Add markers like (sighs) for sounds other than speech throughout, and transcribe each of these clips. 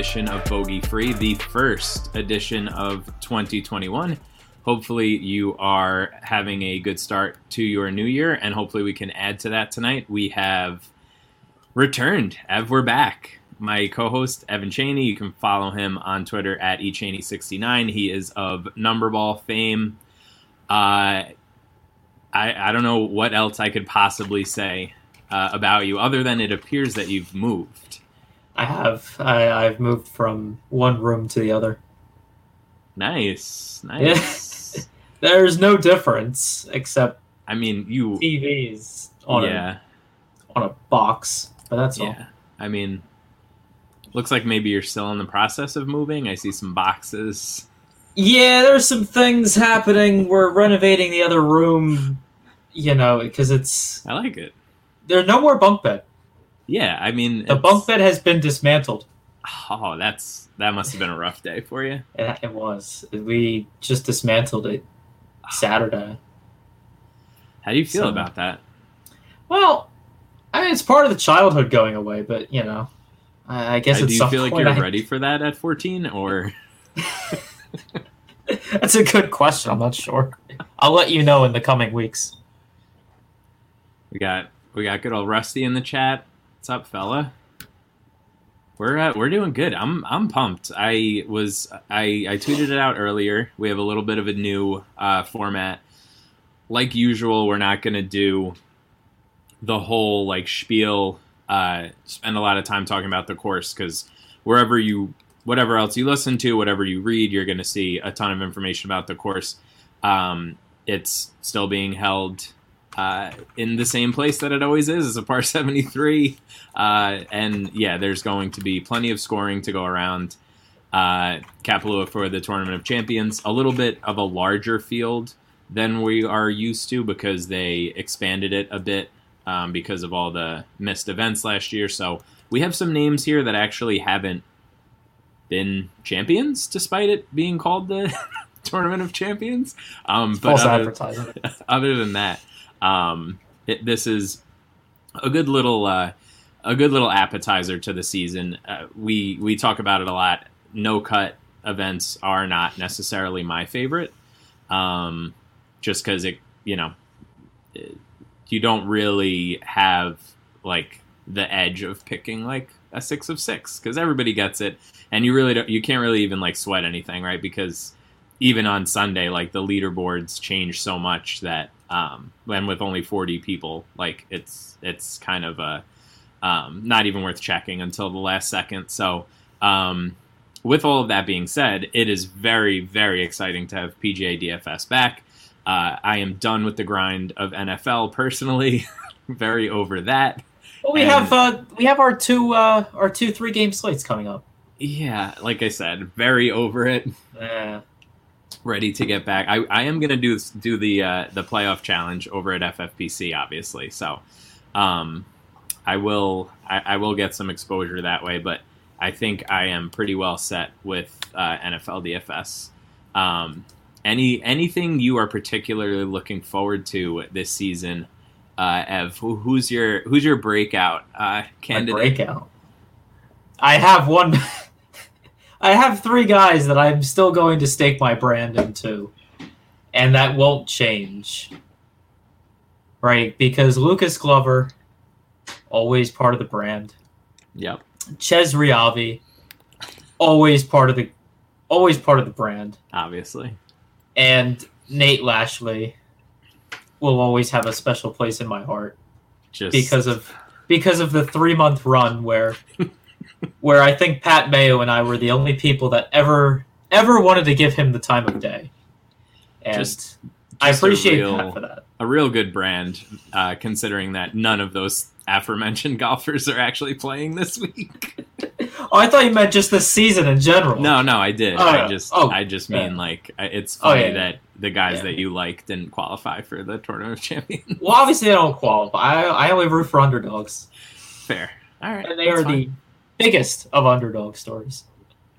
Edition of Bogey Free, the first edition of 2021. Hopefully, you are having a good start to your new year, and hopefully, we can add to that tonight. We have returned. Ev, we're back. My co-host Evan Cheney. You can follow him on Twitter at echaney69. He is of Numberball fame. Uh, I I don't know what else I could possibly say uh, about you other than it appears that you've moved. I have. I, I've moved from one room to the other. Nice, nice. (laughs) There's no difference except I mean, you. TVs on yeah, a on a box, but that's all. yeah. I mean, looks like maybe you're still in the process of moving. I see some boxes. Yeah, there's some things happening. We're renovating the other room, you know, because it's I like it. there's no more bunk bed. Yeah, I mean, The bunk bed has been dismantled. Oh, that's that must have been a rough day for you. It, it was. We just dismantled it Saturday. How do you feel So- about that? Well, I mean, it's part of the childhood going away, but you know, I, I guess Uh, do you feel like you're I- ready for that at 14, or (laughs) That's a good question. I'm not sure. I'll let you know in the coming weeks. we got we got good old Rusty in the chat? What's up, fella? We're uh, we're doing good. I'm I'm pumped. I was I I tweeted it out earlier. We have a little bit of a new uh, format. Like usual, we're not gonna do the whole like spiel. Uh, spend a lot of time talking about the course because wherever you whatever else you listen to, whatever you read, you're gonna see a ton of information about the course. Um, it's still being held uh, in the same place that it always is, as a par (laughs) 73. Uh, and yeah, there's going to be plenty of scoring to go around. Uh, Kapalua for the Tournament of Champions, a little bit of a larger field than we are used to because they expanded it a bit um, because of all the missed events last year. So we have some names here that actually haven't been champions, despite it being called the (laughs) Tournament of Champions. Um, but False other- advertising. (laughs) other than that, um, it, this is a good little uh, a good little appetizer to the season. Uh, we we talk about it a lot. No cut events are not necessarily my favorite, um, just because it you know it- you don't really have like the edge of picking like a six of six because everybody gets it, and you really don't you can't really even like sweat anything right because even on Sunday, like the leaderboards change so much that um, when with only 40 people, like it's it's kind of a um, not even worth checking until the last second. So um, with all of that being said, it is very, very exciting to have PGA DFS back. Uh, I am done with the grind of NFL personally. (laughs) very over that. Well, we And- have uh, we have our two uh, our two three game slates coming up. Yeah, like I said, very over it. Yeah. Ready to get back. I, I am gonna do do the uh, the playoff challenge over at FFPC, obviously. So, um, I will I, I will get some exposure that way, but I think I am pretty well set with uh, NFL DFS. Um, any anything you are particularly looking forward to this season, uh, Ev? Who, who's your who's your breakout uh, My candidate? breakout. I have one. (laughs) I have three guys that I'm still going to stake my brand into, and that won't change. Right, because Lucas Glover, always part of the brand. Yep. Chez Reavie, always part of the, always part of the brand, Obviously. and Nate Lashley will always have a special place in my heart Just because of because of the three month run where (laughs) where I think Pat Mayo and I were the only people that ever ever wanted to give him the time of day, and Just- I just a appreciate real- Pat for that. a real good brand, uh, considering that none of those aforementioned (laughs) golfers are actually playing this week. Oh, I thought you meant just this season in general. No, no, I did. Oh, I just, Oh, I just mean yeah. like it's Oh, funny yeah, yeah. that the guys Yeah. that you like didn't qualify for the tournament of champions. Well, obviously they don't qualify. I, I only root for underdogs, Fair. All right. and they that's are fine. the biggest of underdog stories.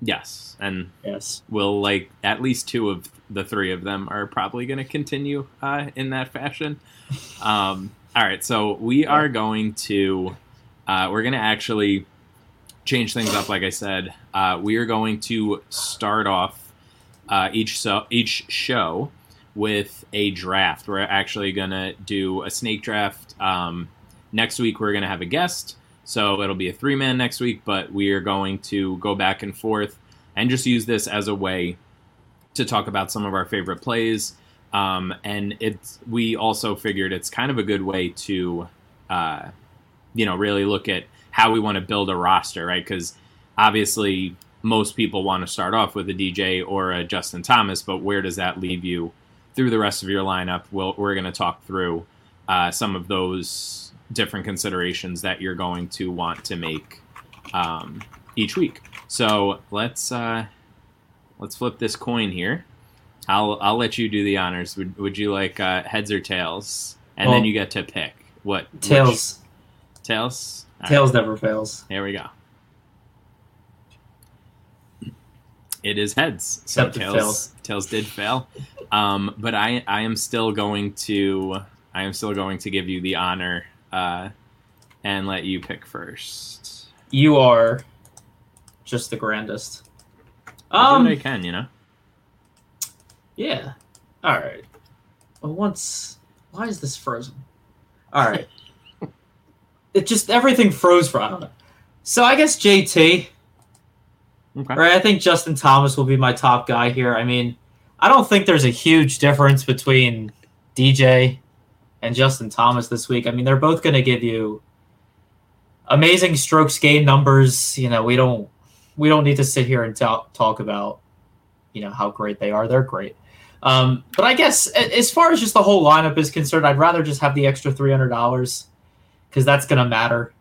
yes, and Yes. will like at least two of the three of them are probably going to continue uh, in that fashion. (laughs) Um, all right, so we are going to uh, we're going to actually change things up. Like I said, uh, we are going to start off uh, each so each show with a draft. We're actually going to do a snake draft. Um, next week, we're going to have a guest. So it'll be a three man next week, but we are going to go back and forth and just use this as a way to talk about some of our favorite plays. Um, and it's we also figured it's kind of a good way to, uh, you know, really look at how we want to build a roster, right? Because obviously most people want to start off with a DJ or a Justin Thomas, but where does that leave you through the rest of your lineup? We'll, we're going to talk through uh, some of those different considerations that you're going to want to make um, each week. So let's uh, let's flip this coin here. I'll I'll let you do the honors. Would Would you like uh, heads or tails? And then you get to pick what which- Tails. tails. All right, Tails never fails. here we go. It is heads. So Except tails tails did fail. Um, but I I am still going to I am still going to give you the honor uh, and let you pick first. You are just the grandest. Um, I can, you know. Yeah. All right. Well, once. Why is this frozen? All right. (laughs) it just everything froze for I don't know. So I guess JT. Okay. Right. I think Justin Thomas will be my top guy here. I mean, I don't think there's a huge difference between DJ and Justin Thomas this week. I mean, they're both going to give you amazing strokes gain numbers. You know, we don't we don't need to sit here and talk talk about you know how great they are. They're great. Um, but I guess as far as just the whole lineup is concerned, I'd rather just have the extra three hundred dollars because that's going to matter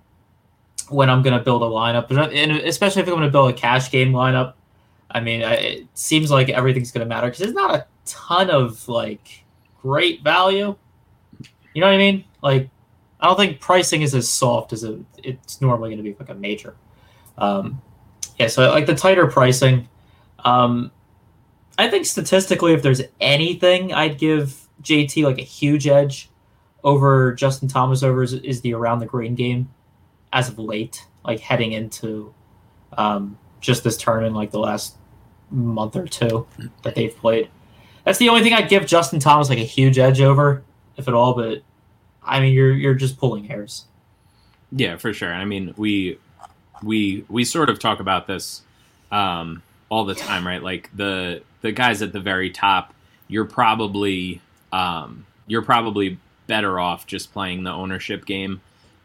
when I'm going to build a lineup, and especially if I'm going to build a cash game lineup. I mean, it seems like everything's going to matter because there's not a ton of like great value. You know what I mean? Like, I don't think pricing is as soft as it, it's normally going to be like a major. Um, yeah, so like the tighter pricing. Um, I think statistically, if there's anything, I'd give JT like a huge edge over Justin Thomas over is, is the around the green game as of late, like heading into um, just this tournament, like the last month or two that they've played. That's the only thing I'd give Justin Thomas like a huge edge over, if at all. But I mean, you're you're just pulling hairs. Yeah, for sure. I mean, we we we sort of talk about this um, all the time, right? Like the the guys at the very top, you're probably um, you're probably better off just playing the ownership game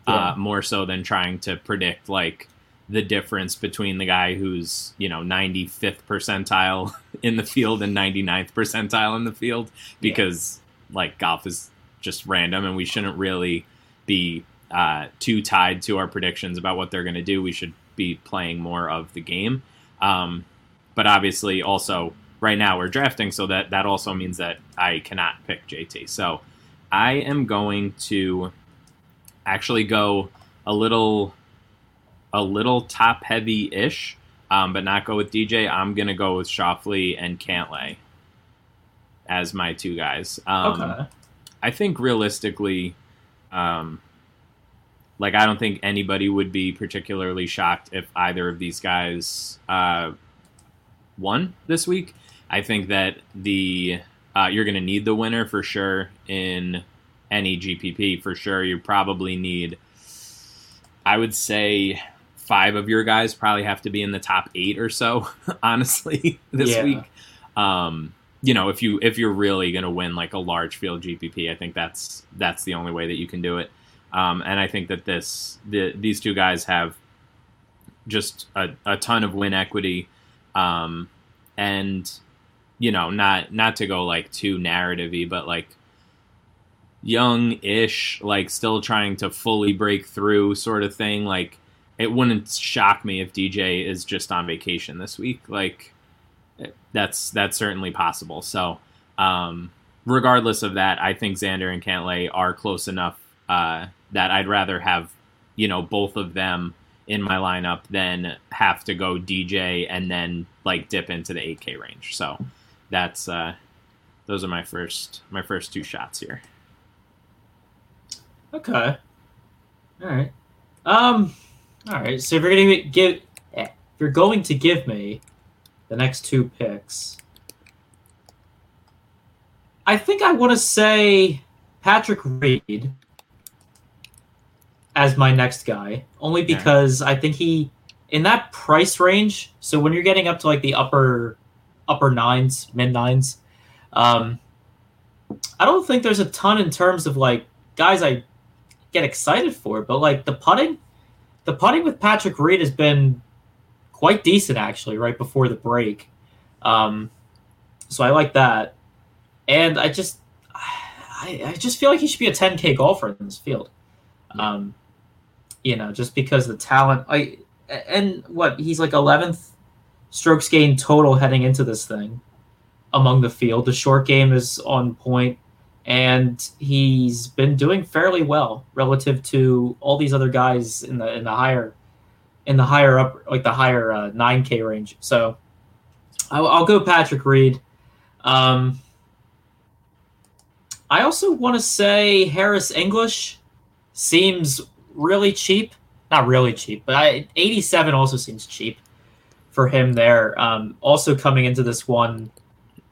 uh, Yeah. more so than trying to predict like the difference between the guy who's you know 95th (laughs) percentile in the field and 99th percentile in the field because like golf is just random and we shouldn't really be uh, too tied to our predictions about what they're going to do. We should be playing more of the game. Um, but obviously, also right now we're drafting, so that that also means that I cannot pick JT. So I am going to actually go a little a little top heavy ish, um, but not go with DJ. I'm gonna go with Schauffele and Cantlay as my two guys. Um, okay. I think realistically, um, like I don't think anybody would be particularly shocked if either of these guys uh, won this week. I think that the uh, you're going to need the winner for sure in any GPP for sure. You probably need, I would say, five of your guys probably have to be in the top eight or so. (laughs) honestly, (laughs) this Yeah. week. Um, you know, if you if you're really going to win like a large field GPP, I think that's that's the only way that you can do it. Um, and I think that this the, these two guys have just a, a ton of win equity, um, and you know, not not to go like too narrativey, but like young-ish, like still trying to fully break through, sort of thing. Like it wouldn't shock me if DJ is just on vacation this week. Like that's that's certainly possible. So, um, regardless of that, I think Xander and Cantlay are close enough uh, that I'd rather have you know both of them in my lineup than have to go DJ and then like dip into the 8K range. So that's uh, those are my first my first two shots here. Okay. All right. Um. All right. So if you're gonna give, if you're going to give me the next two picks, I think I want to say Patrick Reed as my next guy, only Yeah. because I think he in that price range. So when you're getting up to like the upper upper nines, mid nines, um, I don't think there's a ton in terms of like guys I get excited for, but like the putting, the putting with Patrick Reed has been quite decent actually. Right before the break, um, so I like that, and I just, I, I just feel like he should be a 10k golfer in this field, um, you know, just because the talent. I and what he's like 11th strokes gained total heading into this thing among the field. The short game is on point and he's been doing fairly well relative to all these other guys in the in the higher in the higher up like the higher uh, 9k range so I'll, I'll go patrick reed um, i also want to say harris english seems really cheap not really cheap but I, 87 also seems cheap for him there um, also coming into this one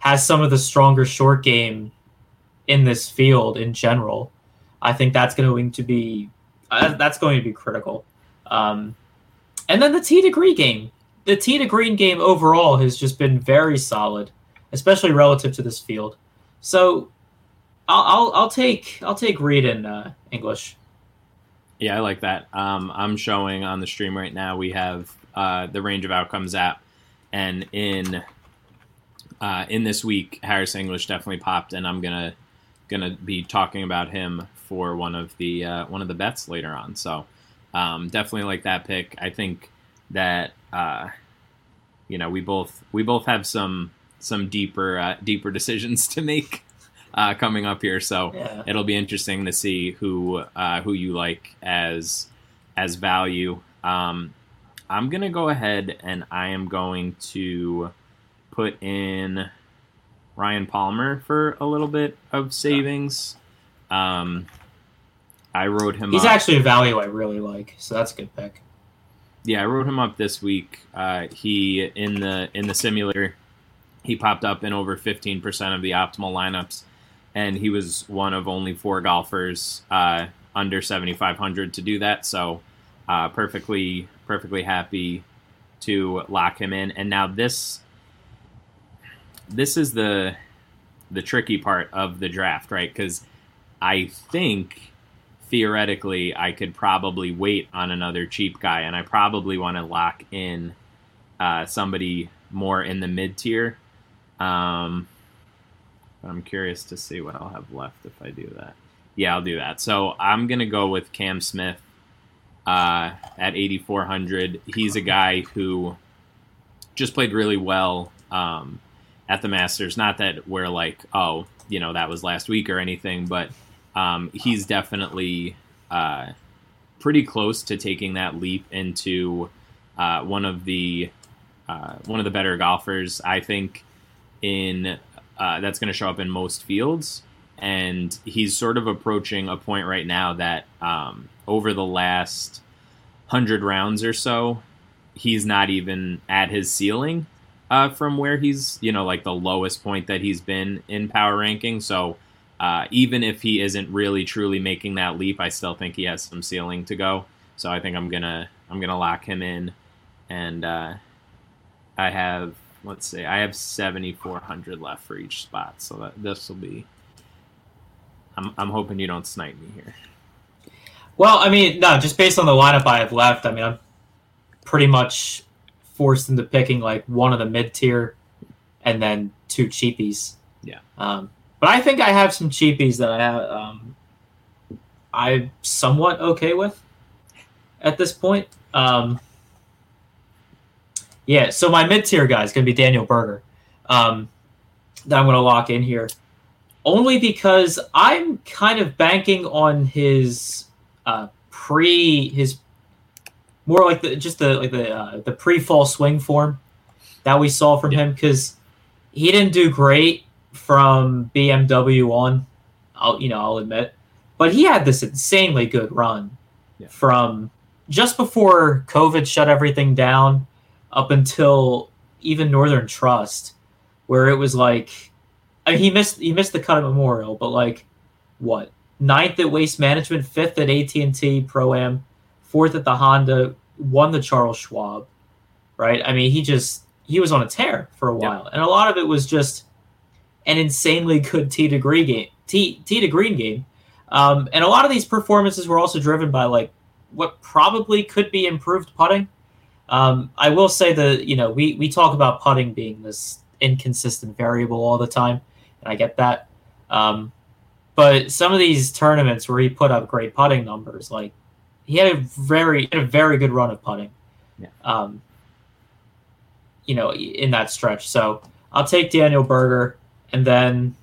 has some of the stronger short game in this field in general. I think that's going to be uh, that's going to be critical. Um, and then the T to green game, the T to green game overall has just been very solid, especially relative to this field. So I'll I'll, I'll take I'll take Reed in uh, English. Yeah, I like that. Um, I'm showing on the stream right now. We have uh, the range of outcomes app, and in uh, in this week, Harris English definitely popped, and I'm gonna gonna be talking about him for one of the uh, one of the bets later on. So um, definitely like that pick. I think that uh, you know we both we both have some some deeper uh, deeper (laughs) decisions to make uh, coming up here. So Yeah. it'll be interesting to see who uh, who you like as as value. Um, I'm gonna go ahead and I am going to put in Ryan Palmer for a little bit of savings. Um, I wrote him. Up He's up. actually a value I really like, so that's a good pick. Yeah, I wrote him up this week. Uh, he in the in the simulator, he popped up in over fifteen percent of the optimal lineups, and he was one of only four golfers uh, under seventy five hundred to do that. So, uh, perfectly perfectly happy to lock him in. And now this this is the the tricky part of the draft, right? Because I think theoretically, I could probably wait on another cheap guy, and I probably want to lock in uh, somebody more in the mid tier. Um, I'm curious to see what I'll have left if I do that. Yeah, I'll do that. So I'm gonna go with Cam Smith uh, at 8400. He's a guy who just played really well um, at the Masters. Not that we're like, oh, you know, that was last week or anything, but um, he's definitely uh, pretty close to taking that leap into uh, one of the uh, one of the better golfers. I think in uh, that's going to show up in most fields, and he's sort of approaching a point right now that um, over the last hundred rounds or so, he's not even at his ceiling uh, from where he's you know like the lowest point that he's been in power ranking. So uh, even if he isn't really truly making that leap, I still think he has some ceiling to go. So I think I'm gonna I'm gonna lock him in, and uh, I have let's see, I have 7,400 left for each spot. So that this will be. I'm I'm hoping you don't snipe me here. Well, I mean, no, just based on the lineup I have left, I mean, I'm pretty much forced into picking like one of the mid tier, and then two cheapies. Yeah. Um, but I think I have some cheapies that I have. Um, I'm somewhat okay with at this point. Um, yeah, so my mid tier guy is going to be Daniel Berger. Um, that I'm going to lock in here, only because I'm kind of banking on his uh, pre his more like the just the like the uh, the pre fall swing form that we saw from him because he didn't do great from BMW on. I'll you know I'll admit, but he had this insanely good run Yeah. from just before COVID shut everything down up until even Northern Trust, where it was like I mean, he missed he missed the cut at Memorial, but like what ninth at Waste Management, fifth at AT and T Pro Am, fourth at the Honda, won the Charles Schwab, right? I mean, he just he was on a tear for a Yeah. while, and a lot of it was just an insanely good T degree game, T T to green game, um, and a lot of these performances were also driven by like what probably could be improved putting. Um, I will say that you know we we talk about putting being this inconsistent variable all the time, and I get that. Um, but some of these tournaments where he put up great putting numbers, like he had a very had a very good run of putting. Yeah. Um, you know, in that stretch. So I'll take Daniel Berger, and then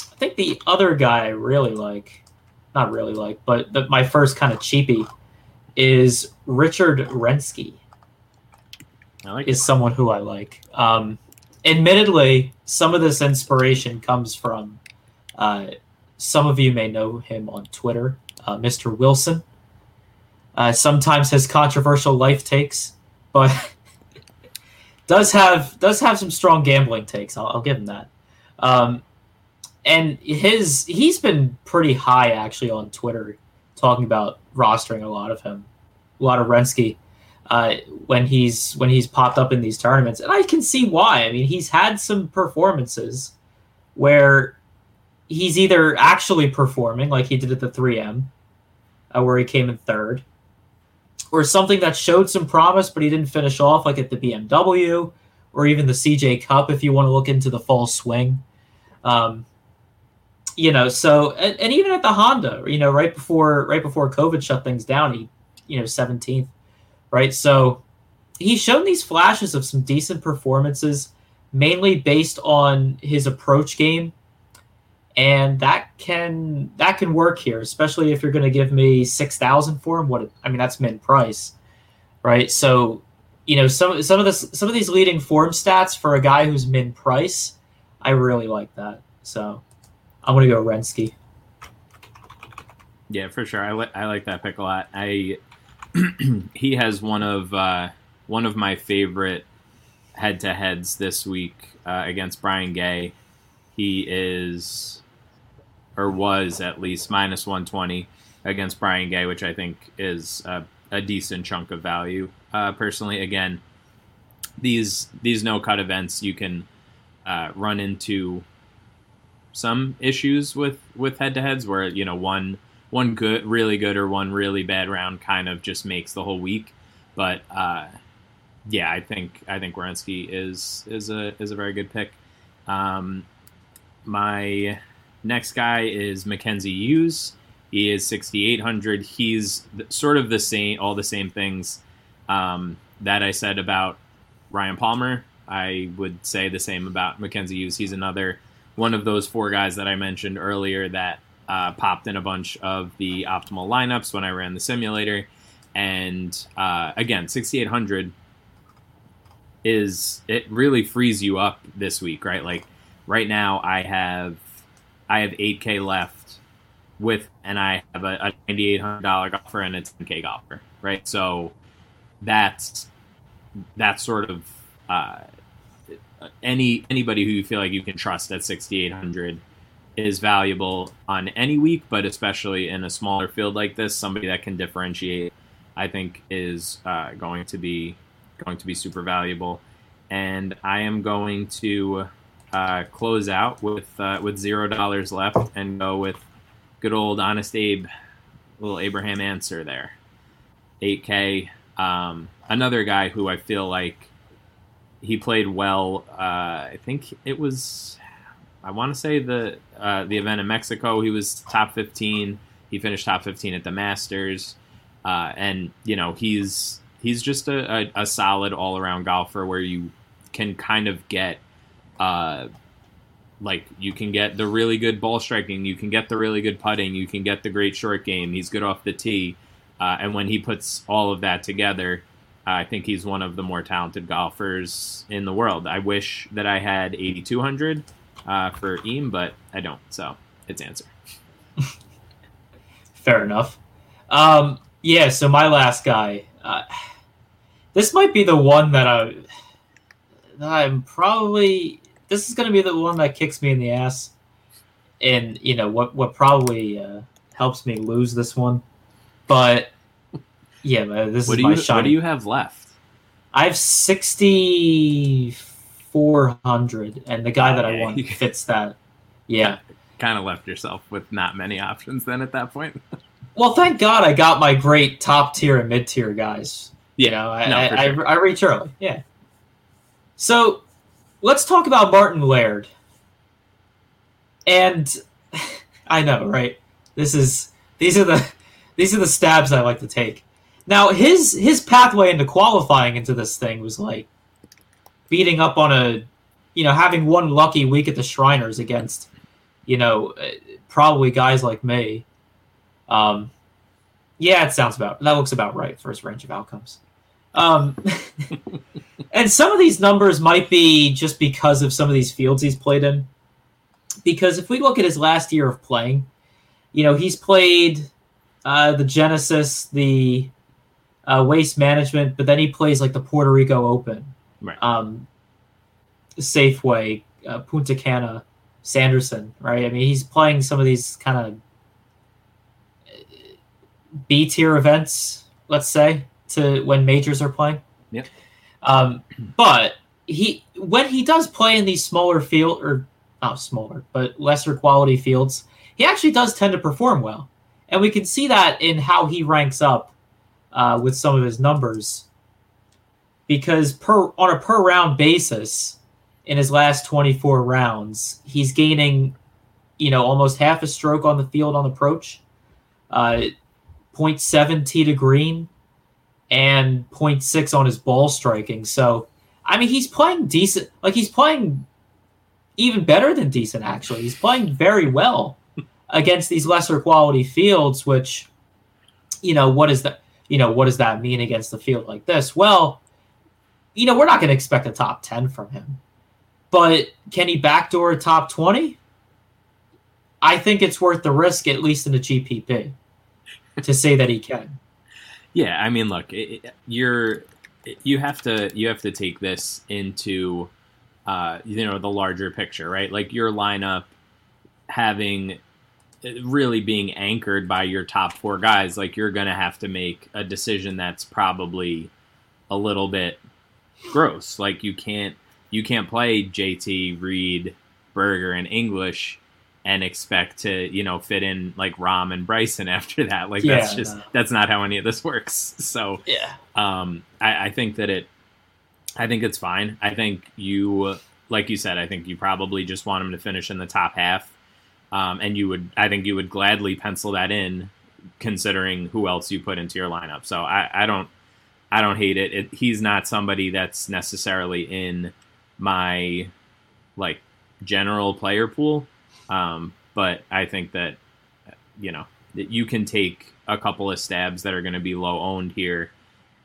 I think the other guy I really like, not really like, but the, my first kind of cheapie is Richard Werenski like is someone who I like. Um, admittedly, some of this inspiration comes from uh, some of you may know him on Twitter, uh, Mr. Wilson. Uh, sometimes his controversial life takes, but (laughs) does have does have some strong gambling takes. I'll, I'll give him that. Um, and his he's been pretty high actually on Twitter, talking about rostering a lot of him, a lot of Werenski uh, when he's when he's popped up in these tournaments, and I can see why. I mean, he's had some performances where he's either actually performing like he did at the 3M, uh, where he came in third, or something that showed some promise but he didn't finish off, like at the BMW or even the CJ Cup. If you want to look into the fall swing, um, you know, so and, and even at the Honda, you know, right before right before COVID shut things down, he you know 17th right? So he's shown these flashes of some decent performances, mainly based on his approach game, and that can that can work here, especially if you're going to give me six thousand for him. What I mean, that's min price, right? So you know some some of this some of these leading form stats for a guy who's min price, I really like that. So I'm to go Werenski. Yeah, for sure. I, li- I like that pick a lot. I (clears throat) he has one of uh, one of my favorite head to heads this week uh, against Brian Gay. He is or was at least minus one twenty against Brian Gay, which I think is a, a decent chunk of value. Uh, personally, again, these these no cut events you can uh, run into some issues with with head to heads where you know one one good, really good, or one really bad round kind of just makes the whole week. But uh, yeah, I think I think Werenski is is a is a very good pick. Um, my next guy is Mackenzie Hughes. He is 6,800. He's sort of the same, all the same things um, that I said about Ryan Palmer. I would say the same about Mackenzie Hughes. He's another one of those four guys that I mentioned earlier that uh, popped in a bunch of the optimal lineups when I ran the simulator. And uh, again, 6,800 is it really frees you up this week, right? Like right now, I have I have 8K left with, and I have a, a $9,800 golfer and a 10K golfer, right? So that's that's sort of uh, any anybody who you feel like you can trust at 6,800 is valuable on any week, but especially in a smaller field like this, somebody that can differentiate, I think, is uh, going to be going to be super valuable. And I am going to uh, close out with uh, with zero dollars left and go with good old honest Abe, little Abraham Ancer there, eight K. Um, another guy who I feel like he played well. Uh, I think it was I want to say the uh, the event in Mexico. He was top fifteen. He finished top fifteen at the Masters, uh, and you know he's he's just a, a, a solid all around golfer where you can kind of get. Uh, like you can get the really good ball striking, you can get the really good putting, you can get the great short game. He's good off the tee, uh, and when he puts all of that together, I think he's one of the more talented golfers in the world. I wish that I had 8,200 uh, for Eam, but I don't. So it's Ancer. (laughs) Fair enough. Um, yeah, so my last guy. Uh, this might be the one that I. That I'm probably. This is going to be the one that kicks me in the ass, and you know what? What probably uh, helps me lose this one, but yeah, man, this What is my you shiny. What do you have left? I have sixty four hundred, and the guy that I want (laughs) fits that. Yeah. Kind of left yourself with not many options then at that point. (laughs) Well, thank God I got my great top tier and mid tier guys. You know, I, no, I, for I, sure. I reach early. Yeah. So let's talk about Martin Laird. And (laughs) I know, right? This is these are the these are the stabs I like to take. Now his his pathway into qualifying into this thing was like beating up on a you know having one lucky week at the Shriners against you know uh, probably guys like me. Um, yeah, it sounds about that looks about right for his range of outcomes. Um, (laughs) and some of these numbers might be just because of some of these fields he's played in. Because if we look at his last year of playing, you know he's played uh, the Genesis, the uh, Waste Management, but then he plays like the Puerto Rico Open, Right. um, Safeway, uh, Punta Cana, Sanderson, right? I mean, he's playing some of these kind of B tier events, let's say, to when majors are playing. Yep. Um, but he when he does play in these smaller field or not smaller, but lesser quality fields, he actually does tend to perform well, and we can see that in how he ranks up uh, with some of his numbers. Because per on a per round basis, in his last 24 rounds, he's gaining, you know, almost half a stroke on the field on approach, uh, 0.7 tee to green, and 0.6 on his ball striking. So, I mean, he's playing decent. Like he's playing even better than decent. Actually, he's playing very well against these lesser quality fields. Which, you know, what is that? You know, what does that mean against a field like this? Well, you know, we're not going to expect a top 10 from him. But can he backdoor a top 20? I think it's worth the risk, at least in the GPP, to say that he can. Yeah, I mean, look, it, it- you're you have to you have to take this into uh, you know the larger picture, right? Like your lineup having really being anchored by your top four guys, like you're going to have to make a decision that's probably a little bit gross. Like you can't you can't play JT Reed, Berger, and English and expect to you know fit in like Rahm and Bryson (laughs) after that. Like that's just no. that's not how any of this works. (laughs) So Yeah. um, I, I think that it, I think it's fine. I think you, like you said, I think you probably just want him to finish in the top half, um, and you would, I think you would gladly pencil that in, considering who else you put into your lineup. So I, I don't, I don't hate it. it. He's not somebody that's necessarily in my like general player pool, um, but I think that you know that you can take a couple of stabs that are going to be low owned here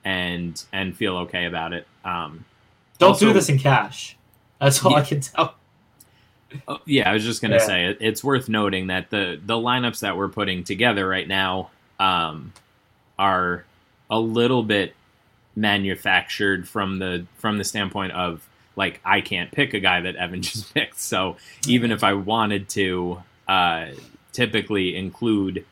and and feel okay about it. Um, Don't Also- do this in cash. That's all I can tell. Oh, yeah, I was just gonna Yeah. say it, it's worth noting that the the lineups that we're putting together right now um, are a little bit manufactured from the from the standpoint of like I can't pick a guy that Evan (laughs) just picked. So even if I wanted to uh, typically include,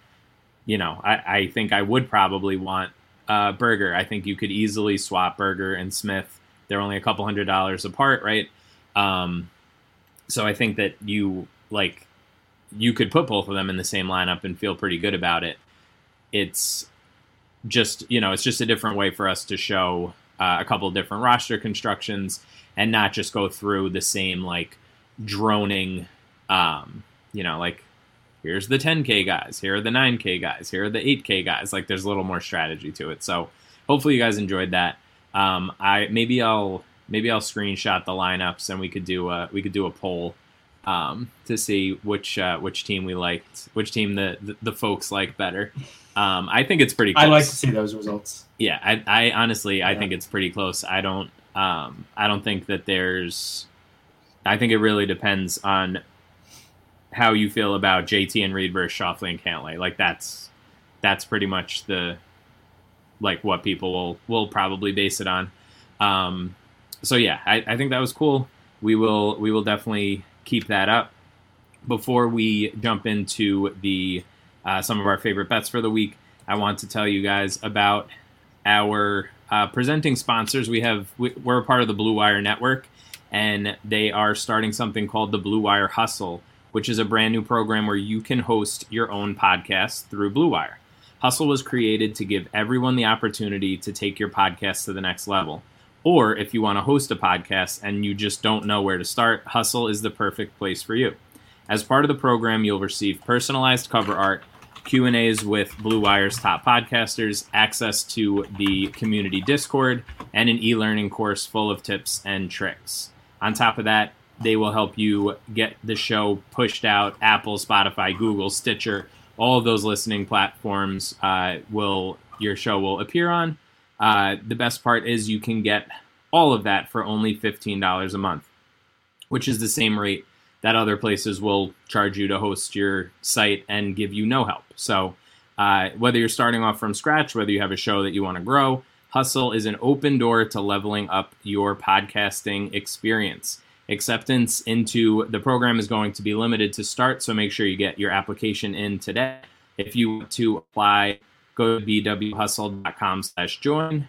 you know, I, I think I would probably want uh, Berger. I think you could easily swap Berger and Smith. They're only a couple hundred dollars apart, right? Um, so I think that you like you could put both of them in the same lineup and feel pretty good about it. It's just you know it's just a different way for us to show uh, a couple of different roster constructions and not just go through the same like droning um you know like here's the 10k guys here are the 9k guys here are the 8k guys. Like there's a little more strategy to it. So hopefully you guys enjoyed that. Um i maybe i'll maybe i'll screenshot the lineups and we could do a we could do a poll um to see which uh, which team we liked which team the the, the folks like better um i think it's pretty close I'd like to see those results. yeah, I, I honestly I Yeah. think it's pretty close. I don't um I don't think that there's I think it really depends on how you feel about JT and Reed versus Schauffele and Cantlay. Like that's that's pretty much the like what people will will probably base it on. Um so yeah, I, I think that was cool. We will we will definitely keep that up. Before we jump into the uh, some of our favorite bets for the week, I want to tell you guys about our uh, presenting sponsors. We have we- we're a part of the Blue Wire Network, and they are starting something called the Blue Wire Hustle, which is a brand new program where you can host your own podcast through Blue Wire. Hustle was created to give everyone the opportunity to take your podcast to the next level. Or if you want to host a podcast and you just don't know where to start, Hustle is the perfect place for you. As part of the program, you'll receive personalized cover art, Q&As with Blue Wire's top podcasters, access to the community Discord, and an e-learning course full of tips and tricks. On top of that, they will help you get the show pushed out Apple, Spotify, Google, Stitcher, all of those listening platforms uh, will your show will appear on. Uh, the best part is you can get all of that for only $15 a month, which is the same rate that other places will charge you to host your site and give you no help. So, uh, whether you're starting off from scratch, whether you have a show that you want to grow, Hustle is an open door to leveling up your podcasting experience. Acceptance into the program is going to be limited to start, so make sure you get your application in today. If you want to apply, go to bwhustle.com slash join.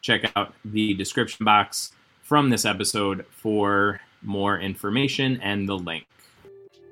Check out the description box from this episode for more information and the link.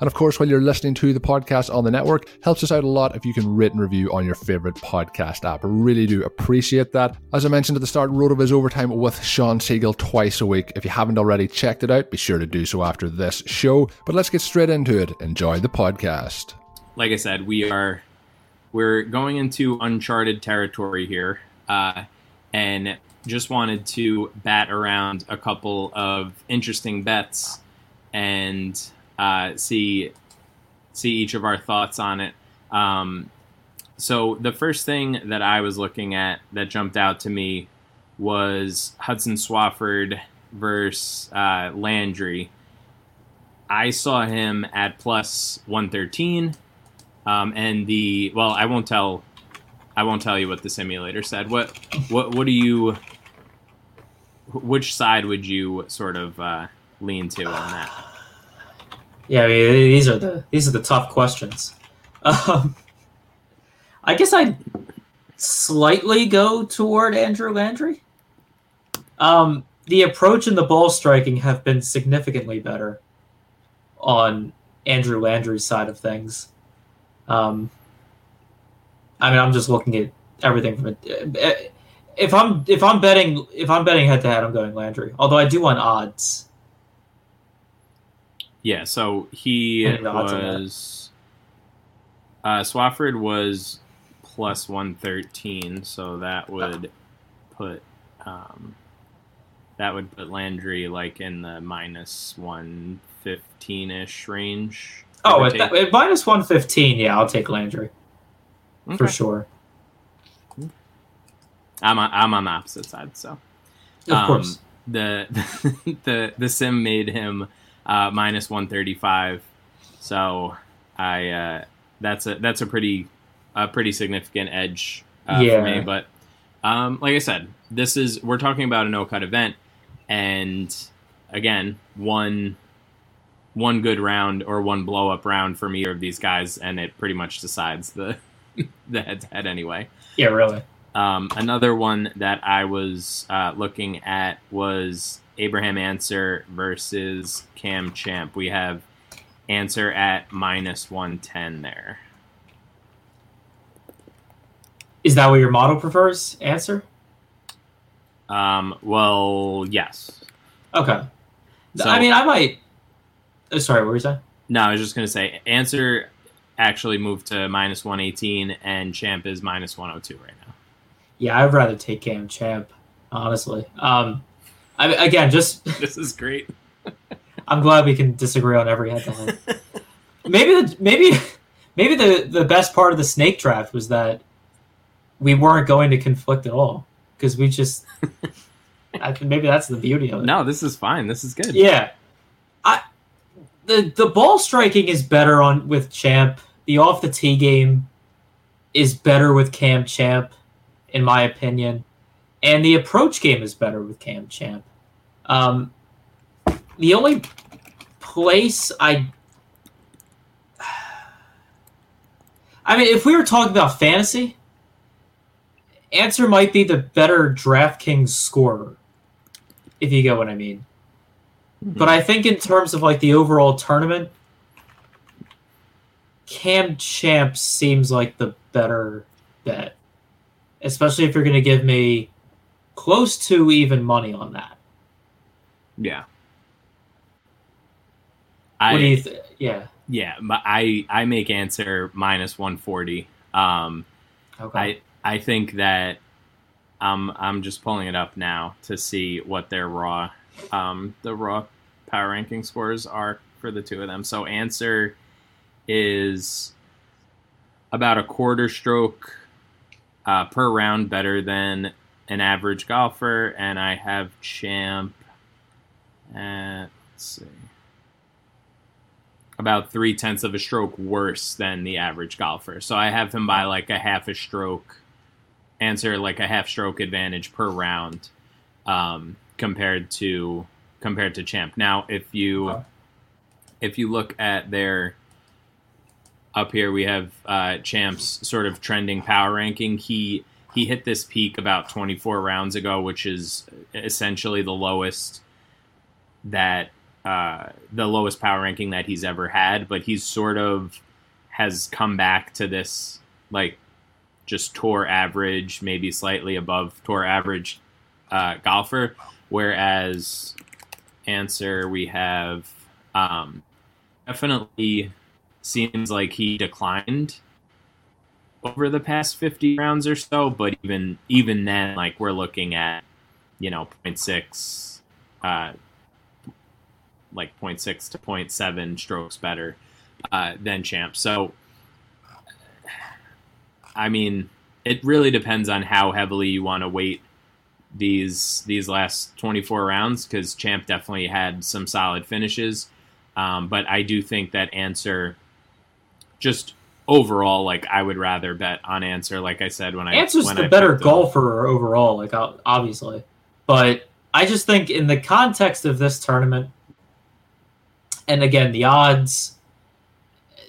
And of course, while you're listening to the podcast on the network, helps us out a lot if you can rate and review on your favorite podcast app. Really do appreciate that. As I mentioned at the start, Rotoviz Overtime with Sean Siegel twice a week. If you haven't already checked it out, be sure to do so after this show. But let's get straight into it. Enjoy the podcast. like I said, we are we're going into uncharted territory here, uh, and just wanted to bat around a couple of interesting bets and uh, see see each of our thoughts on it. Um, so the first thing that I was looking at that jumped out to me was Hudson Swafford versus uh, Landry. I saw him at plus 113. Um, and the, well, I won't tell, I won't tell you what the simulator said. What what what do you? Which side would you sort of uh, lean to on that? Yeah, I mean, these are the these are the tough questions. Um, I guess I'd slightly go toward Andrew Landry. Um, the approach and the ball striking have been significantly better on Andrew Landry's side of things. Um, I mean, I'm just looking at everything from it. If I'm if I'm betting if I'm betting head to head, I'm going Landry. Although I do want odds. Yeah, so he Any odds on that? was uh, Swafford was plus one thirteen, so that would put um, that would put Landry like in the minus one fifteen ish range. Oh, at, that, at minus one fifteen, yeah, I'll take Landry for sure. I'm on, I'm on the opposite side, so Of Um, course. the (laughs) the the sim made him uh, minus one thirty five, so I uh, that's a that's a pretty a pretty significant edge uh, Yeah. for me. But um, like I said, this is we're talking about a no cut event, and again, one one good round or one blow up round from either of these guys, and it pretty much decides the (laughs) the head to head anyway. Yeah, really. Um, another one that I was uh, looking at was Abraham Ancer versus Cam Champ. We have Ancer at minus 110 there. Is that what your model prefers? Ancer. Um, well, yes. Okay. So- I mean, I might. Oh, sorry, what were you saying? No, I was just going to say Ancer actually moved to minus 118 and Champ is minus 102 right now. Yeah, I'd rather take Cam Champ, honestly. Um, I mean, again, just (laughs) This is great. (laughs) I'm glad we can disagree on every headline. Maybe the maybe maybe the the best part of the snake draft was that we weren't going to conflict at all because we just. (laughs) I maybe that's the beauty of it. No, this is fine. This is good. Yeah, I the the ball striking is better on with Champ. The off the tee game is better with Cam Champ, in my opinion, and the approach game is better with Cam Champ. Um, the only place I, (sighs) I mean, if we were talking about fantasy, Ancer might be the better DraftKings scorer, if you get what I mean. But I think in terms of like the overall tournament, Cam Champ seems like the better bet, especially if you're going to give me close to even money on that. Yeah. What I, do you? Th- yeah. yeah, I I make Ancer minus 140. Um, Okay. I I think that um I'm just pulling it up now to see what their raw um the raw power ranking scores are for the two of them. So Ancer is about a quarter stroke uh, per round better than an average golfer, and I have champ at let's see about three tenths of a stroke worse than the average golfer. So I have him by like a half a stroke, Ancer like a half stroke advantage per round, um, compared to compared to Champ. Now, if you if you look at their up here, we have uh, Champ's sort of trending power ranking. He he hit this peak about 24 rounds ago, which is essentially the lowest that uh, the lowest power ranking that he's ever had, but he's sort of has come back to this like just tour average, maybe slightly above tour average uh, golfer. Whereas Ancer we have um, definitely seems like he declined over the past 50 rounds or so but even even then like we're looking at you know 0.6 uh like 0.6 to 0.7 strokes better uh, than champ. So i mean it really depends on how heavily you want to weight these these last 24 rounds because champ definitely had some solid finishes. Um, but i do think that Ancer just overall, like I would rather bet on Ancer. Like I said when I Ancer's when the I better golfer overall, like obviously. But I just think in the context of this tournament, and again the odds,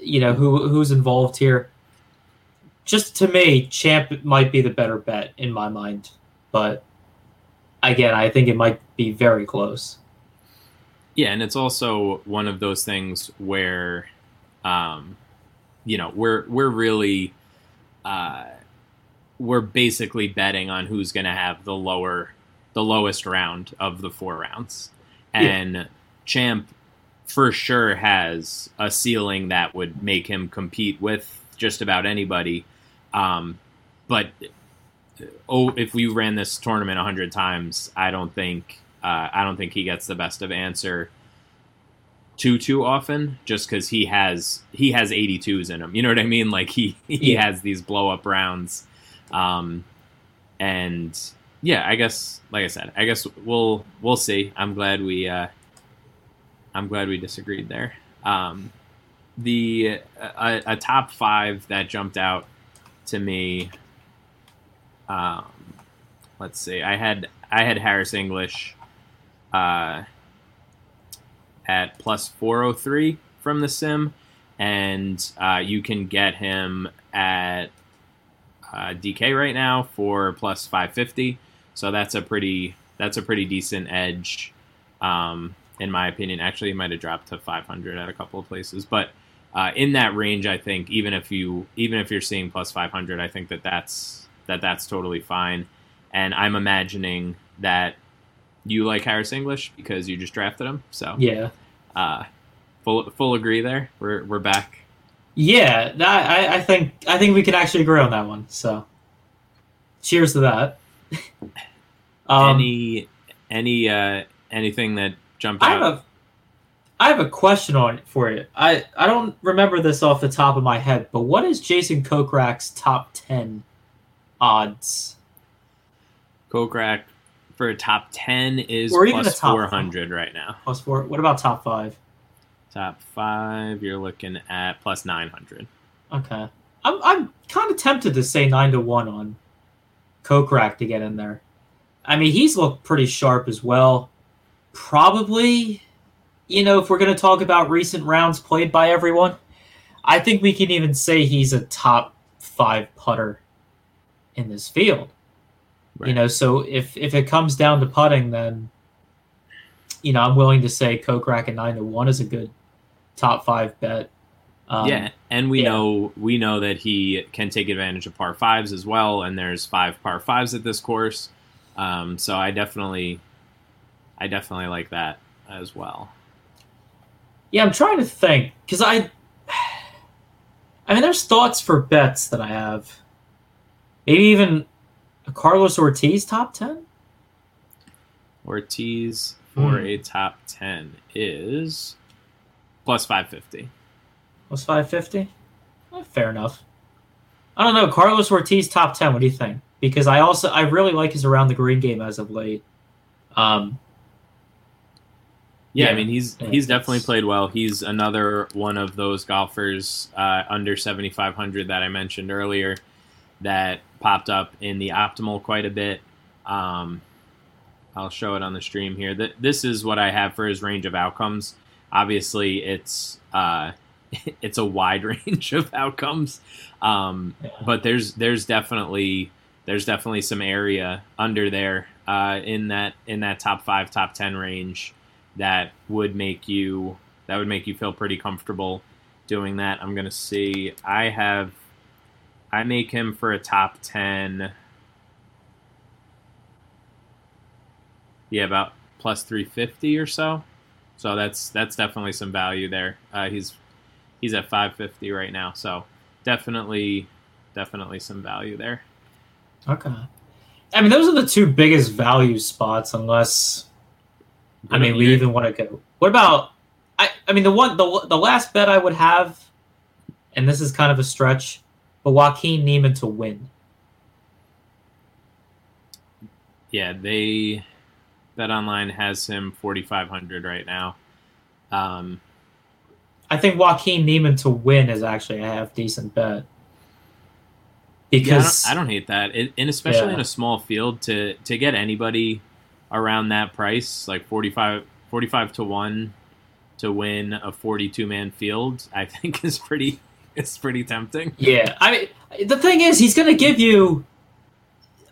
you know who who's involved here. Just to me, Champ might be the better bet in my mind, but again, I think it might be very close. Yeah, and it's also one of those things where, um, you know, we're we're really, uh, we're basically betting on who's going to have the lower, the lowest round of the four rounds, and Champ for sure has a ceiling that would make him compete with just about anybody. Um, but oh, if we ran this tournament a hundred times, I don't think uh, I don't think he gets the best of Ancer too too often, just because he has he has 82s in him. You know what I mean? Like he he Yeah. has these blow up rounds, um, and yeah, I guess like I said, I guess we'll we'll see. I'm glad we uh, I'm glad we disagreed there. Um, the a, a top five that jumped out to me. Um, let's see. I had I had Harris English uh, at plus four hundred three from the sim, and uh, you can get him at uh, DK right now for plus five fifty. So that's a pretty that's a pretty decent edge, um, in my opinion. Actually, it might have dropped to five hundred at a couple of places, but uh, in that range, I think even if you even if you're seeing plus five hundred, I think that that's that that's totally fine. And I'm imagining that you like Harris English because you just drafted him. So Yeah, uh, full full agree there. We're we're back. yeah. that- I I think I think we can actually agree on that one. So, cheers to that. (laughs) um, any any uh, anything that jumped I out? have a I have a question on it for you. I, I don't remember this off the top of my head, but what is Jason Kokrak's top ten odds? Kokrak for a top ten is Or even plus a top four hundred right now. Plus four. What about top five? Top five, you're looking at plus nine hundred. Okay. I'm I'm kind of tempted to say nine to one on Kokrak to get in there. I mean, he's looked pretty sharp as well. Probably, you know, if we're going to talk about recent rounds played by everyone, I think we can even say he's a top five putter in this field. You know, so if if it comes down to putting, then you know I'm willing to say Kokrak at nine to one is a good top five bet. Um, yeah, and we yeah. know we know that he can take advantage of par fives as well, and there's five par fives at this course. Um, so I definitely, I definitely like that as well. Yeah, I'm trying to think because I, (sighs) I mean, there's thoughts for bets that I have. Maybe even Carlos Ortiz top ten. Ortiz for Hmm. a top ten is plus five fifty. Was five fifty? Fair enough. I don't know. Carlos Ortiz top ten. What do you think? Because I also I really like his around the green game as of late. Um, Yeah, Yeah. I mean he's Yeah, he's definitely played well. He's another one of those golfers uh, under seventy five hundred that I mentioned earlier that popped up in the optimal quite a bit. Um, I'll show it on the stream here. Th- This is what I have for his range of outcomes. Obviously, it's uh, (laughs) it's a wide (laughs) range of outcomes, um, but there's there's definitely there's definitely some area under there uh, in that in that top five top ten range that would make you that would make you feel pretty comfortable doing that. I'm gonna see. I have I make him for a top ten. Yeah, about plus three fifty or so. So that's that's definitely some value there. Uh, he's he's at five fifty right now, so definitely definitely some value there. okay. I mean, those are the two biggest value spots, unless I mean, we even want to go. What about? I I mean, the one the the last bet I would have, and this is kind of a stretch, but Joaquin Niemann to win. yeah, they Bet Online has him forty five hundred right now. Um, I think Joaquin Niemann to win is actually a half decent bet. Yeah, I Because don't, I don't hate that, it, and especially Yeah. in a small field to to get anybody around that price, like 45, 45 to one to win a forty-two man field, I (laughs) think is pretty (laughs) is pretty tempting. Yeah, I mean, the thing is, he's going to give you.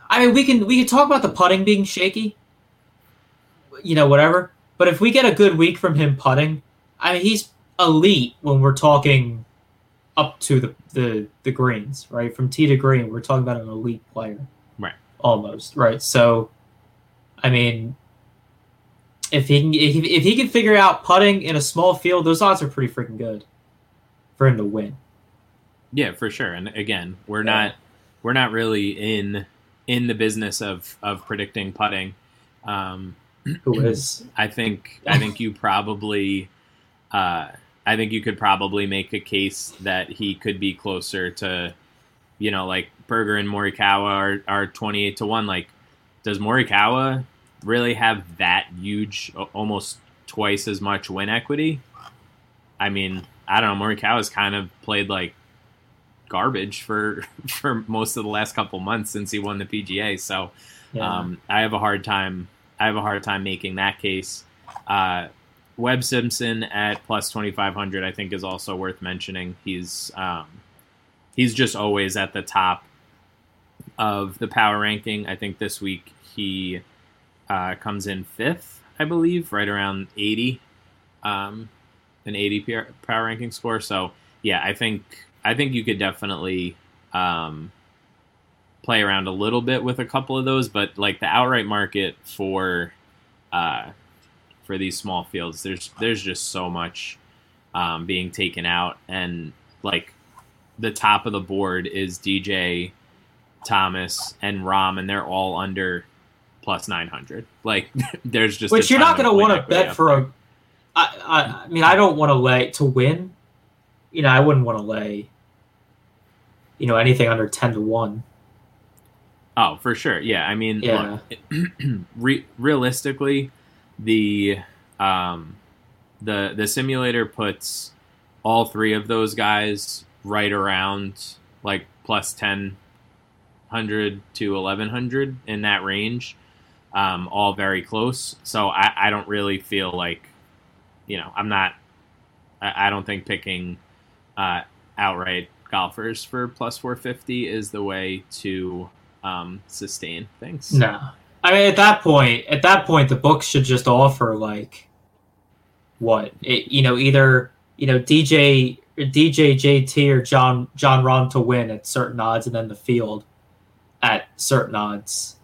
I mean, we can we can talk about the putting being shaky. You know, whatever. But if we get a good week from him putting, I mean, he's elite when we're talking up to the the, the greens, right? From tee to green, we're talking about an elite player, Right. Almost, right? So, I mean, if he can if, he- if he can figure out putting in a small field, those odds are pretty freaking good for him to win. Yeah, for sure. And again, we're Yeah. not we're not really in in the business of of predicting putting. Um, (clears throat) Who is? I think I think you probably uh, I think you could probably make a case that he could be closer to you know like Berger and Morikawa are, are twenty eight to one. Like, does Morikawa really have that huge, almost twice as much win equity? I mean, I don't know. Morikawa's kind of played like garbage for (laughs) for most of the last couple months since he won the PGA. So Yeah. um, I have a hard time. I have a hard time making that case. Uh, Webb Simpson at plus twenty five hundred, I think, is also worth mentioning. He's um, he's just always at the top of the power ranking. I think this week he uh, comes in fifth, I believe, right around eighty, um, an eighty power ranking score. So yeah, I think I think you could definitely. Um, play around a little bit with a couple of those, but like the outright market for uh, for these small fields, there's there's just so much um, being taken out, and like the top of the board is DJ Thomas and Rahm, and they're all under plus nine hundred. Like (laughs) there's just Which you're not going to want to bet for a. I, I, I mean, I don't want to lay to win. You know, I wouldn't want to lay. You know, anything under ten to one. Oh, for sure. Yeah, I mean, Yeah. look, (clears throat) re- realistically, the um, the the simulator puts all three of those guys right around like plus ten hundred to eleven hundred in that range, um, all very close. So I, I don't really feel like, you know, I'm not. I, I don't think picking uh, outright golfers for plus four fifty is the way to um, sustain things. No, I mean at that point, at that point, the books should just offer like what it, you know, either you know DJ DJ JT or John John Rahm to win at certain odds, and then the field at certain odds.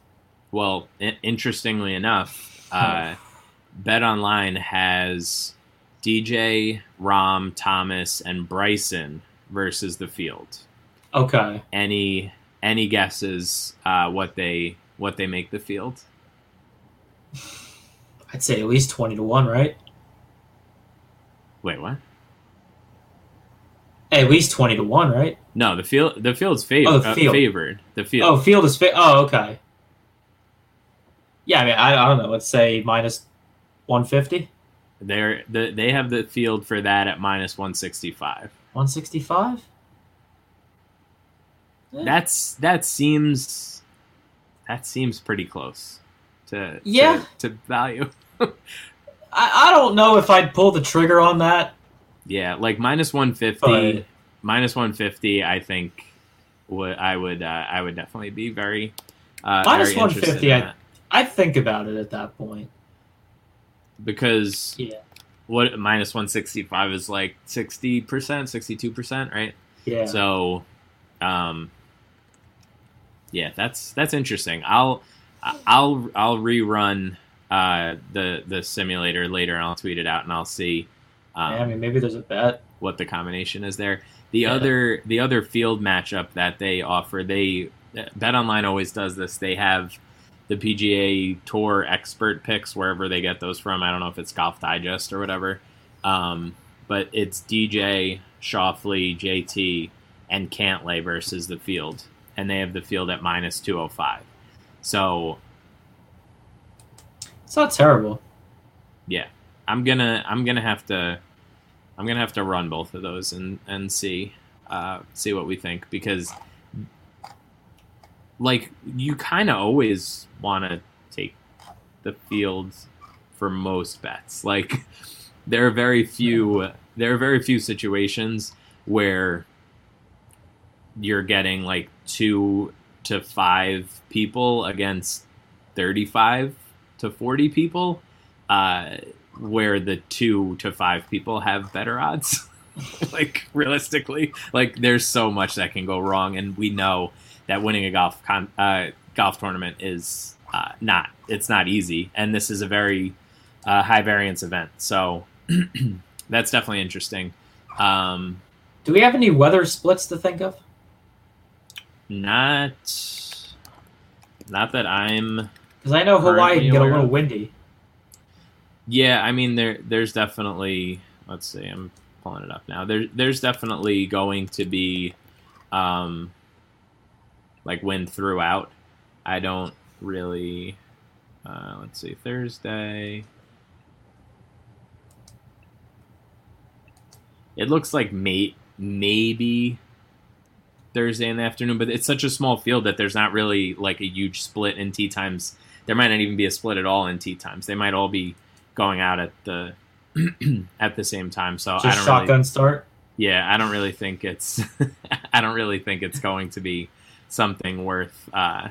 Well, i- interestingly enough, uh, Bet Online has DJ, Rahm, Thomas, and Bryson versus the field. Okay, Any any guesses uh, what they what they make the field? I'd say at least twenty to one, right? Wait, what? At least twenty to one, right? No, the field the field's fav- Oh, the uh, field. favored. The field. Oh, field is fit. Oh, okay. Yeah, I mean, I, I don't know. Let's say minus one fifty. They're the, they have the field for that at minus one sixty five. 165? That's that seems that seems pretty close to Yeah. to, to value. (laughs) I, I don't know if I'd pull the trigger on that. Yeah, like minus one fifty, minus one fifty. I think would I would uh, I would definitely be very uh, interested 150, I- I'd think about it at that point. Because Yeah. what minus one sixty five is like sixty percent, sixty two percent, right? Yeah. So, um, yeah, that's that's interesting. I'll I'll I'll rerun uh, the the simulator later, and I'll tweet it out, and I'll see. Um, Yeah, I mean, maybe there's a bet. what the combination is there. The Yeah. other the other field matchup that they offer, they Bet Online always does this. They have the PGA Tour expert picks wherever they get those from. I don't know if it's Golf Digest or whatever, um, but it's DJ Schauffele, JT, and Cantlay versus the field, and they have the field at minus two hundred five. So It's not terrible. yeah, I'm gonna I'm gonna have to I'm gonna have to run both of those and and see uh, see what we think because like you kind of always want to take the fields for most bets. Like there are very few there are very few situations where you're getting like two to five people against 35 to 40 people uh, where the two to five people have better odds (laughs) like realistically like there's so much that can go wrong and we know that winning a golf con- uh, golf tournament is uh, not it's not easy and this is a very uh, high variance event so (clears throat) that's definitely interesting um, Do we have any weather splits to think of? not not that i'm Because I know Hawaii can get a little windy. Yeah, I mean there there's definitely let's see, I'm pulling it up now. There there's definitely going to be um like wind throughout. I don't really uh let's see, Thursday. It looks like may, maybe Thursday in the afternoon, but it's such a small field that there's not really like a huge split in tee times. There might not even be a split at all in tee times. They might all be going out at the (clears throat) at the same time. So I Just don't shotgun really, start. yeah, I don't really think it's (laughs) I don't really think it's going to be something worth uh,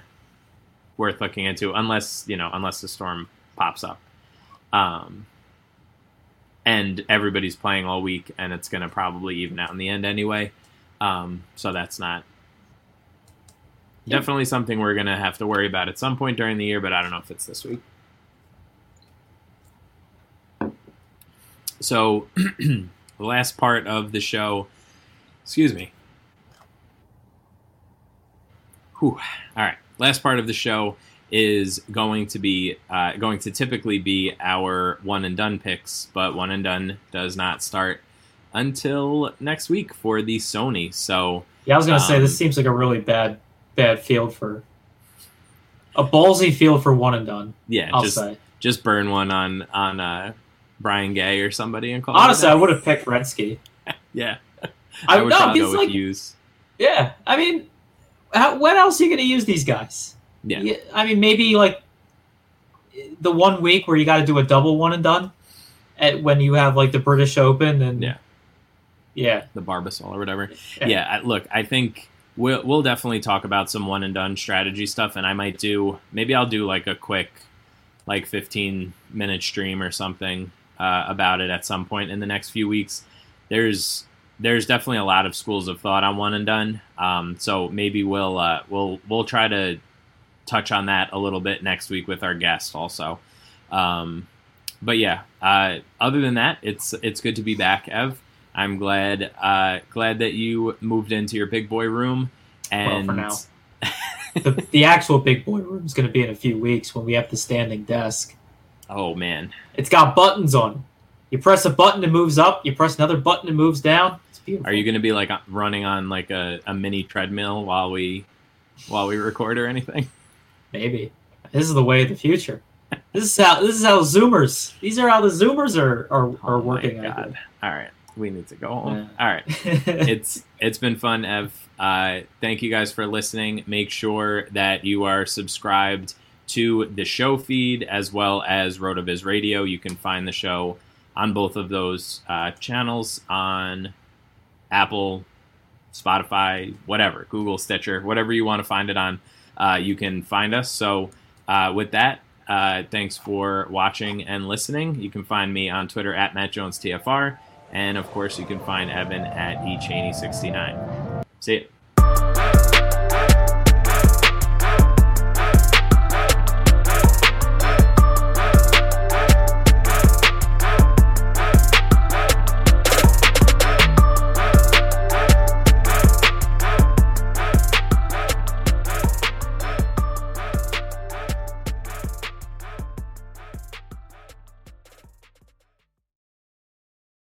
worth looking into unless you know unless the storm pops up. Um, and everybody's playing all week, and it's going to probably even out in the end anyway. Um, so that's not definitely something we're going to have to worry about at some point during the year, but I don't know if it's this week. So, (clears throat) the last part of the show, excuse me. Whew. All right, last part of the show is going to be uh, going to typically be our one and done picks, but one and done does not start until next week for the Sony. So Yeah, I was gonna say this Um, seems like a really bad bad field for a ballsy field for one and done. yeah, I'll just say. just burn one on on uh, Brian Gay or somebody and call. it Honestly, I would have picked Rensky. (laughs) yeah, I, I would no, probably because go with like use. yeah, I mean, how, when else are you gonna use these guys? Yeah. I mean, maybe like the one week where you got to do a double one and done, at when you have like the British Open and Yeah. yeah, the Barbasol or whatever. Yeah. Yeah, I, look, I think we'll we'll definitely talk about some one and done strategy stuff, and I might do maybe I'll do like a quick, like fifteen minute stream or something uh, about it at some point in the next few weeks. There's there's definitely a lot of schools of thought on one and done, um, so maybe we'll uh, we'll we'll try to touch on that a little bit next week with our guest also. Um, but yeah, uh, other than that, it's it's good to be back, Ev. I'm glad uh, glad that you moved into your big boy room. And Well, for now. (laughs) the, the actual big boy room is going to be in a few weeks when we have the standing desk. oh man, It's got buttons on. You press a button, it moves up. You press another button, it moves down. Beautiful. are you going to be like running on like a, a mini treadmill while we while we record or anything? Maybe this is the way of the future. This is how this is how Zoomers. These are how the Zoomers are are, are Oh working. My God. All right, we need to go home. Yeah. All right. (laughs) it's it's been fun, Ev. Uh, thank you guys for listening. Make sure that you are subscribed to the show feed as well as Rotoviz Radio. You can find the show on both of those uh, channels on Apple, Spotify, whatever, Google, Stitcher, whatever you want to find it on. Uh, you can find us. So, uh, with that, uh, thanks for watching and listening. You can find me on Twitter at Matt Jones TFR. And of course, you can find Evan at eChaney69. See you.